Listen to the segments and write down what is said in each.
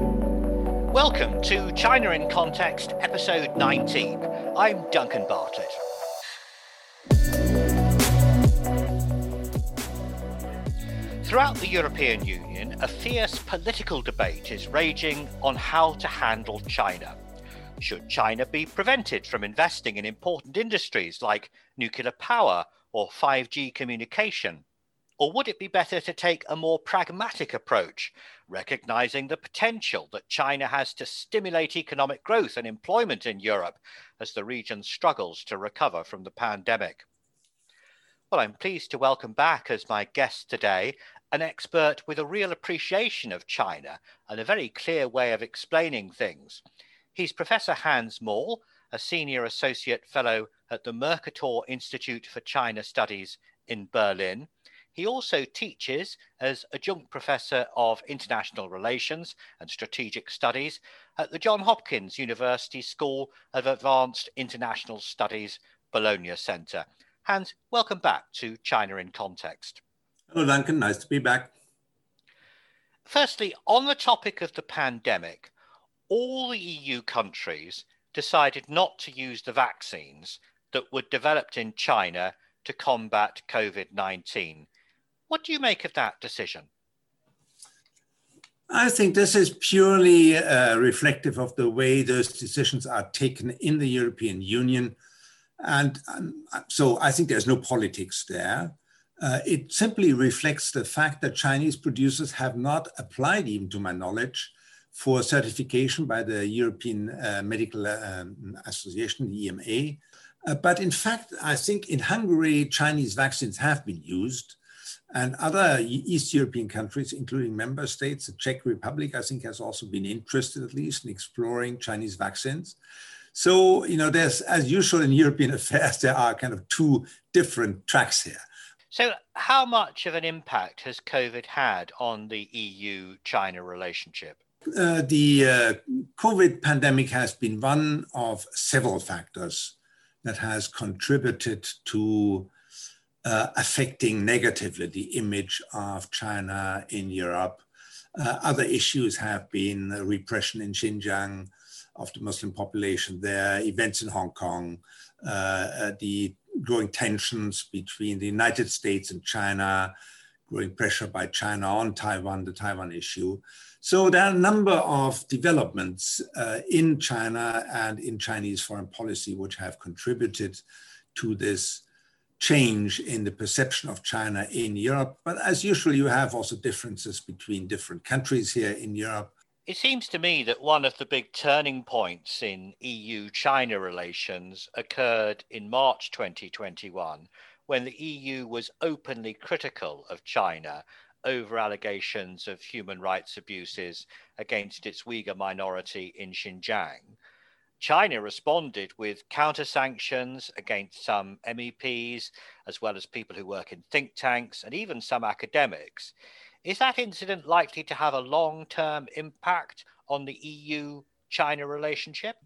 Welcome to China in Context, episode 19. I'm Duncan Bartlett. Throughout the European Union, a fierce political debate is raging on how to handle China. Should China be prevented from investing in important industries like nuclear power or 5G communication? Or would it be better to take a more pragmatic approach, recognizing the potential that China has to stimulate economic growth and employment in Europe as the region struggles to recover from the pandemic? Well, I'm pleased to welcome back as my guest today an expert with a real appreciation of China and a very clear way of explaining things. He's Professor Hans Maull, a senior associate fellow at the Mercator Institute for China Studies in Berlin. He also teaches as adjunct professor of international relations and strategic studies at the John Hopkins University School of Advanced International Studies Bologna Center. Hans, welcome back to China in Context. Hello, Duncan. Nice to be back. Firstly, on the topic of the pandemic, all the EU countries decided not to use the vaccines that were developed in China to combat COVID 19. What do you make of that decision? I think this is purely uh, reflective of the way those decisions are taken in the European Union. And um, so I think there's no politics there. Uh, it simply reflects the fact that Chinese producers have not applied, even to my knowledge, for certification by the European uh, Medical um, Association, the EMA. Uh, but in fact, I think in Hungary, Chinese vaccines have been used. And other East European countries, including member states, the Czech Republic, I think, has also been interested, at least, in exploring Chinese vaccines. So, you know, there's, as usual in European affairs, there are kind of two different tracks here. So, how much of an impact has COVID had on the EU China relationship? Uh, the uh, COVID pandemic has been one of several factors that has contributed to uh, affecting negatively the image of China in Europe. Uh, other issues have been repression in Xinjiang of the Muslim population there, events in Hong Kong, uh, uh, the growing tensions between the United States and China, growing pressure by China on Taiwan, the Taiwan issue. So there are a number of developments uh, in China and in Chinese foreign policy which have contributed to this change in the perception of China in Europe. But as usual, you have also differences between different countries here in Europe. It seems to me that one of the big turning points in EU China relations occurred in March 2021 when the EU was openly critical of China over allegations of human rights abuses against its Uyghur minority in Xinjiang. China responded with counter sanctions against some MEPs, as well as people who work in think tanks and even some academics. Is that incident likely to have a long term impact on the EU China relationship?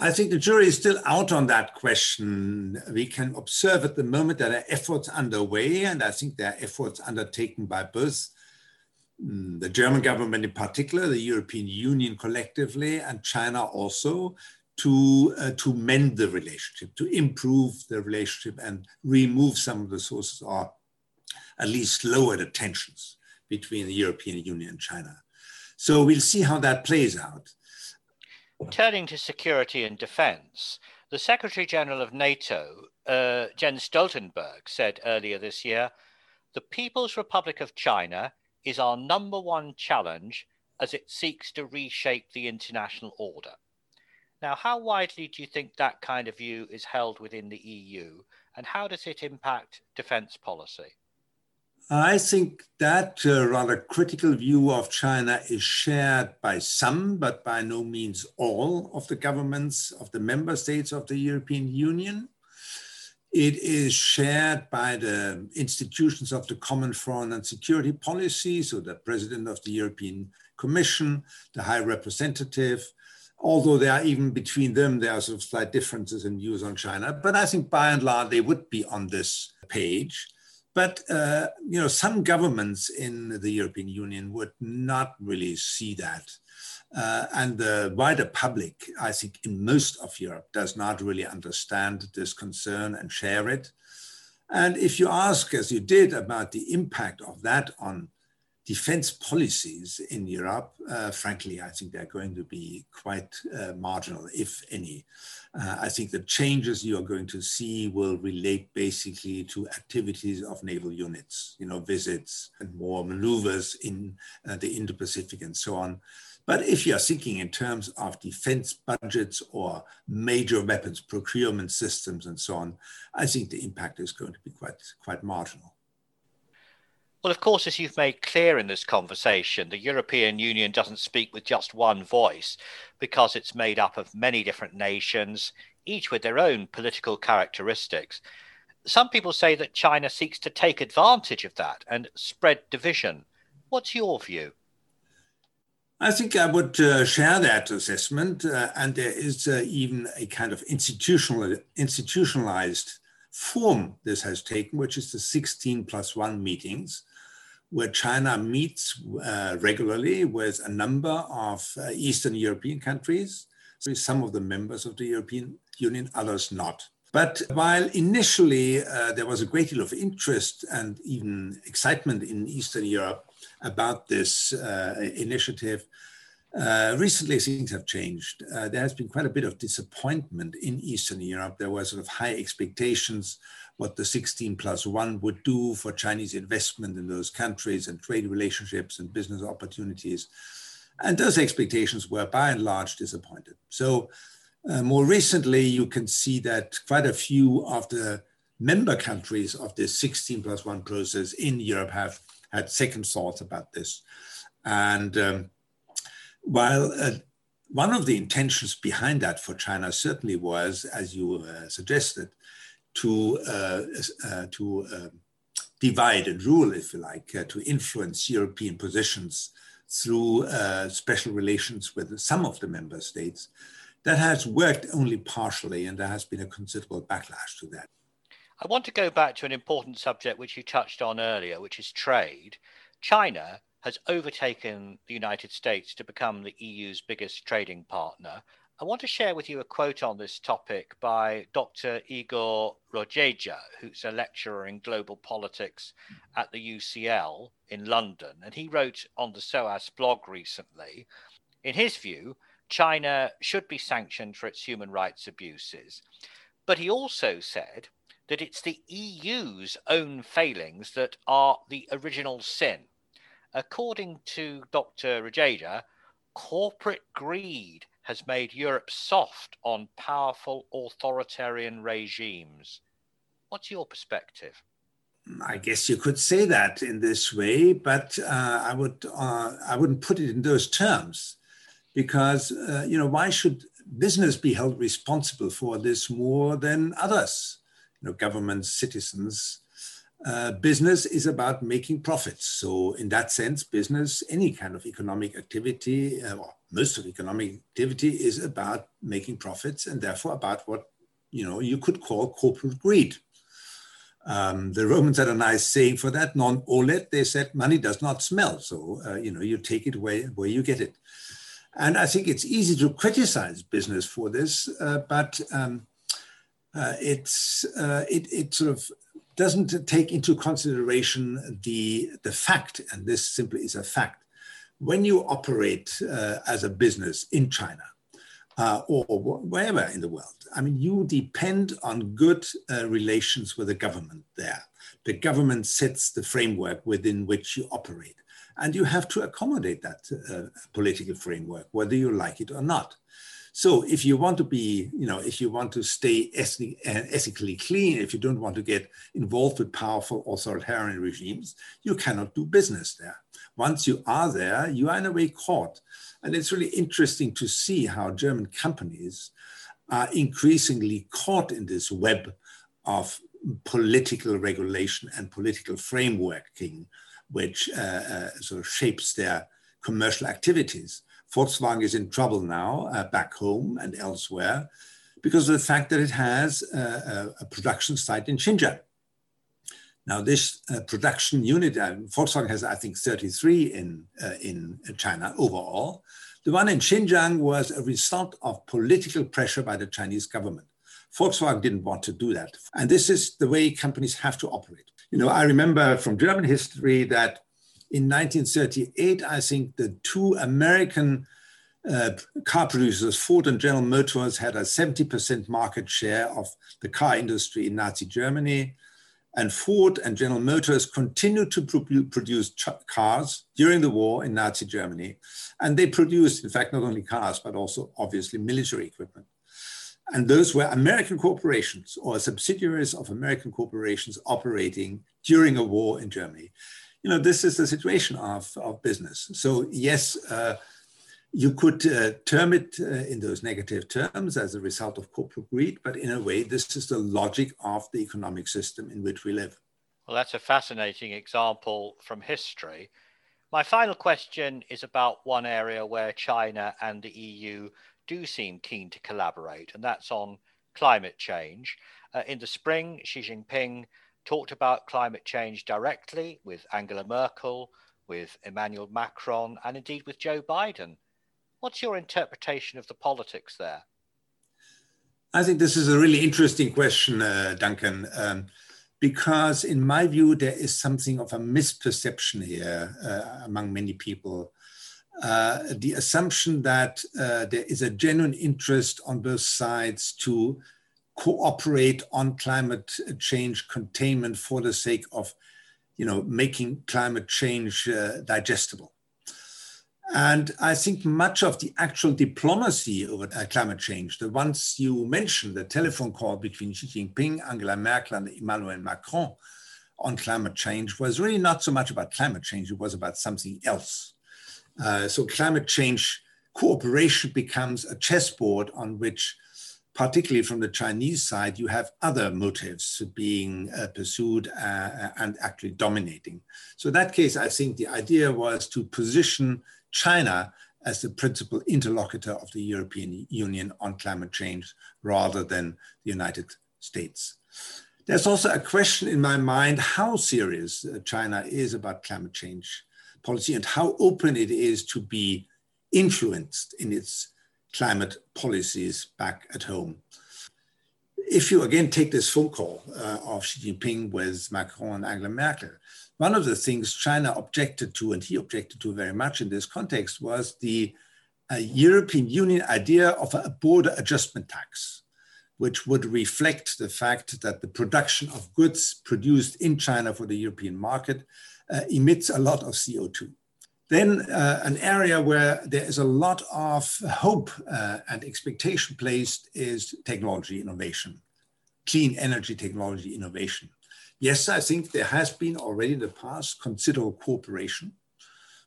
I think the jury is still out on that question. We can observe at the moment that there are efforts underway, and I think there are efforts undertaken by both mm, the German government in particular, the European Union collectively, and China also to, uh, to mend the relationship, to improve the relationship and remove some of the sources or at least lower the tensions between the European Union and China. So we'll see how that plays out. Turning to security and defense, the Secretary General of NATO, uh, Jens Stoltenberg, said earlier this year the People's Republic of China is our number one challenge as it seeks to reshape the international order. Now, how widely do you think that kind of view is held within the EU, and how does it impact defense policy? I think that uh, rather critical view of China is shared by some, but by no means all of the governments of the member states of the European Union. It is shared by the institutions of the Common Foreign and Security Policy, so the President of the European Commission, the High Representative, although there are even between them, there are sort of slight differences in views on China. But I think by and large, they would be on this page. But uh, you know, some governments in the European Union would not really see that. Uh, and the wider public, I think, in most of Europe, does not really understand this concern and share it. And if you ask, as you did, about the impact of that on defense policies in Europe, uh, frankly, I think they're going to be quite uh, marginal, if any. Uh, I think the changes you are going to see will relate basically to activities of naval units, you know, visits and more maneuvers in uh, the Indo-Pacific and so on. But if you are thinking in terms of defense budgets or major weapons procurement systems and so on, I think the impact is going to be quite, quite marginal. Well, of course, as you've made clear in this conversation, the European Union doesn't speak with just one voice because it's made up of many different nations, each with their own political characteristics. Some people say that China seeks to take advantage of that and spread division. What's your view? I think I would uh, share that assessment, uh, and there is uh, even a kind of institutional, institutionalized form this has taken, which is the 16 plus one meetings, where China meets uh, regularly with a number of uh, Eastern European countries, some of the members of the European Union, others not. But while initially uh, there was a great deal of interest and even excitement in Eastern Europe about this uh, initiative, uh, recently, things have changed. Uh, there has been quite a bit of disappointment in Eastern Europe. There were sort of high expectations what the 16 plus one would do for Chinese investment in those countries and trade relationships and business opportunities. And those expectations were by and large disappointed. So, uh, more recently, you can see that quite a few of the member countries of this 16 plus one process in Europe have had second thoughts about this. And um, while uh, one of the intentions behind that for China certainly was, as you uh, suggested, to, uh, uh to um, divide and rule, if you like, uh, to influence European positions through special relations with some of the member states. That has worked only partially, and there has been a considerable backlash to that. I want to go back to an important subject which you touched on earlier, which is trade. China has overtaken the United States to become the EU's biggest trading partner. I want to share with you a quote on this topic by Dr. Igor Rogelja, who's a lecturer in global politics at the UCL in London. And he wrote on the SOAS blog recently in his view, China should be sanctioned for its human rights abuses. But he also said that it's the EU's own failings that are the original sin. According to Dr. Rogelja, corporate greed has made Europe soft on powerful authoritarian regimes. What's your perspective? I guess you could say that in this way, but uh, I would uh, I wouldn't put it in those terms, because uh, you know why should business be held responsible for this more than others? You know, governments, citizens, uh, business is about making profits. So, in that sense, business, any kind of economic activity, uh, or most of economic activity, is about making profits, and therefore about what you know you could call corporate greed. Um, the Romans had a nice saying for that: "Non olet." They said, "Money does not smell." So, uh, you know, you take it where where you get it. And I think it's easy to criticize business for this, uh, but um, uh, it's uh, it, it sort of doesn't take into consideration the, the fact, and this simply is a fact, when you operate uh, as a business in China uh, or, wherever in the world, I mean, you depend on good uh, relations with the government there. The government sets the framework within which you operate, and you have to accommodate that uh, political framework, whether you like it or not. So if you want to be, you know, if you want to stay ethically clean, if you don't want to get involved with powerful authoritarian regimes, you cannot do business there. Once you are there, you are in a way caught. And it's really interesting to see how German companies are increasingly caught in this web of political regulation and political frameworking, which uh, uh, sort of shapes their commercial activities. Volkswagen is in trouble now uh, back home and elsewhere because of the fact that it has a, a production site in Xinjiang. Now, this uh, production unit, uh, Volkswagen has, I think, 33 in, uh, in China overall. The one in Xinjiang was a result of political pressure by the Chinese government. Volkswagen didn't want to do that. And this is the way companies have to operate. You know, I remember from German history that in 1938, I think the two American uh, car producers, Ford and General Motors, had a 70% market share of the car industry in Nazi Germany. And Ford and General Motors continued to pro- produce ch- cars during the war in Nazi Germany. And they produced, in fact, not only cars, but also obviously military equipment. And those were American corporations or subsidiaries of American corporations operating during a war in Germany. You know, this is the situation of, of business. So, yes, uh, you could uh, term it uh, in those negative terms as a result of corporate greed, but in a way, this is the logic of the economic system in which we live. Well, that's a fascinating example from history. My final question is about one area where China and the EU do seem keen to collaborate, and that's on climate change. Uh, in the spring, Xi Jinping talked about climate change directly with Angela Merkel, with Emmanuel Macron, and indeed with Joe Biden. What's your interpretation of the politics there? I think this is a really interesting question, uh, Duncan, um, because in my view, there is something of a misperception here uh, among many people. Uh, the assumption that uh, there is a genuine interest on both sides to cooperate on climate change containment for the sake of you know, making climate change uh, digestible. And I think much of the actual diplomacy over climate change, the ones you mentioned, the telephone call between Xi Jinping, Angela Merkel, and Emmanuel Macron on climate change, was really not so much about climate change, it was about something else. Uh, so climate change cooperation becomes a chessboard on which, particularly from the Chinese side, you have other motives being uh, pursued uh, and actually dominating. So in that case, I think the idea was to position China as the principal interlocutor of the European Union on climate change rather than the United States. There's also a question in my mind how serious uh, China is about climate change policy and how open it is to be influenced in its climate policies back at home. If you again take this phone call uh, of Xi Jinping with Macron and Angela Merkel, one of the things China objected to, and he objected to very much in this context, was the uh, European Union idea of a border adjustment tax, which would reflect the fact that the production of goods produced in China for the European market uh, emits a lot of CO2. Then uh, an area where there is a lot of hope uh, and expectation placed is technology innovation, clean energy technology innovation. Yes, I think there has been already in the past considerable cooperation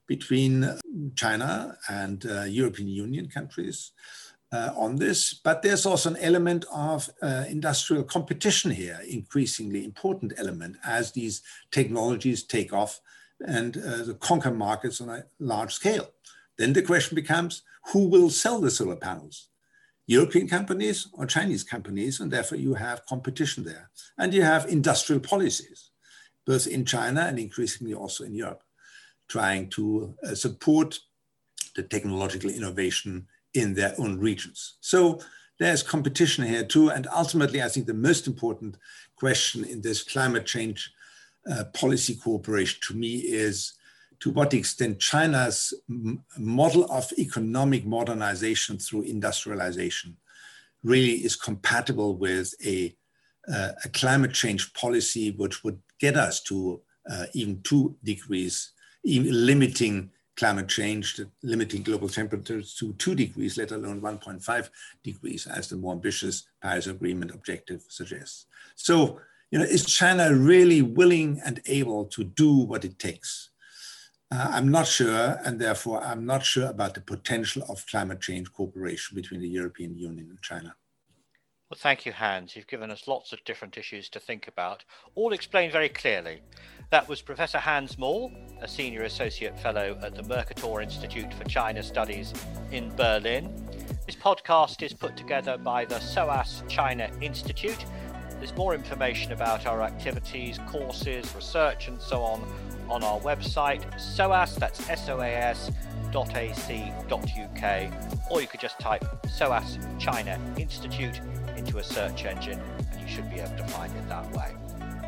between China and uh, European Union countries uh, on this, but there's also an element of uh, industrial competition here, increasingly important element as these technologies take off and uh, conquer markets on a large scale. Then the question becomes, who will sell the solar panels? European companies or Chinese companies, and therefore you have competition there. And you have industrial policies, both in China and increasingly also in Europe, trying to uh, support the technological innovation in their own regions. So there's competition here too. And ultimately, I think the most important question in this climate change uh, policy cooperation to me is to what extent China's model of economic modernization through industrialization really is compatible with a, uh, a climate change policy which would get us to uh, even two degrees, even limiting climate change, limiting global temperatures to two degrees, let alone 1.5 degrees, as the more ambitious Paris Agreement objective suggests. So, you know, is China really willing and able to do what it takes? Uh, I'm not sure, and therefore I'm not sure about the potential of climate change cooperation between the European Union and China. Well, thank you, Hans. You've given us lots of different issues to think about, all explained very clearly. That was Professor Hans Maull, a Senior Associate Fellow at the Mercator Institute for China Studies in Berlin. This podcast is put together by the SOAS China Institute There's more information about our activities, courses, research, and so on on our website, SOAS, that's S-O-A-S, .ac.uk, or you could just type SOAS China Institute into a search engine and you should be able to find it that way.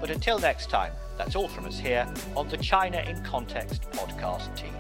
But until next time, that's all from us here on the China in Context podcast team.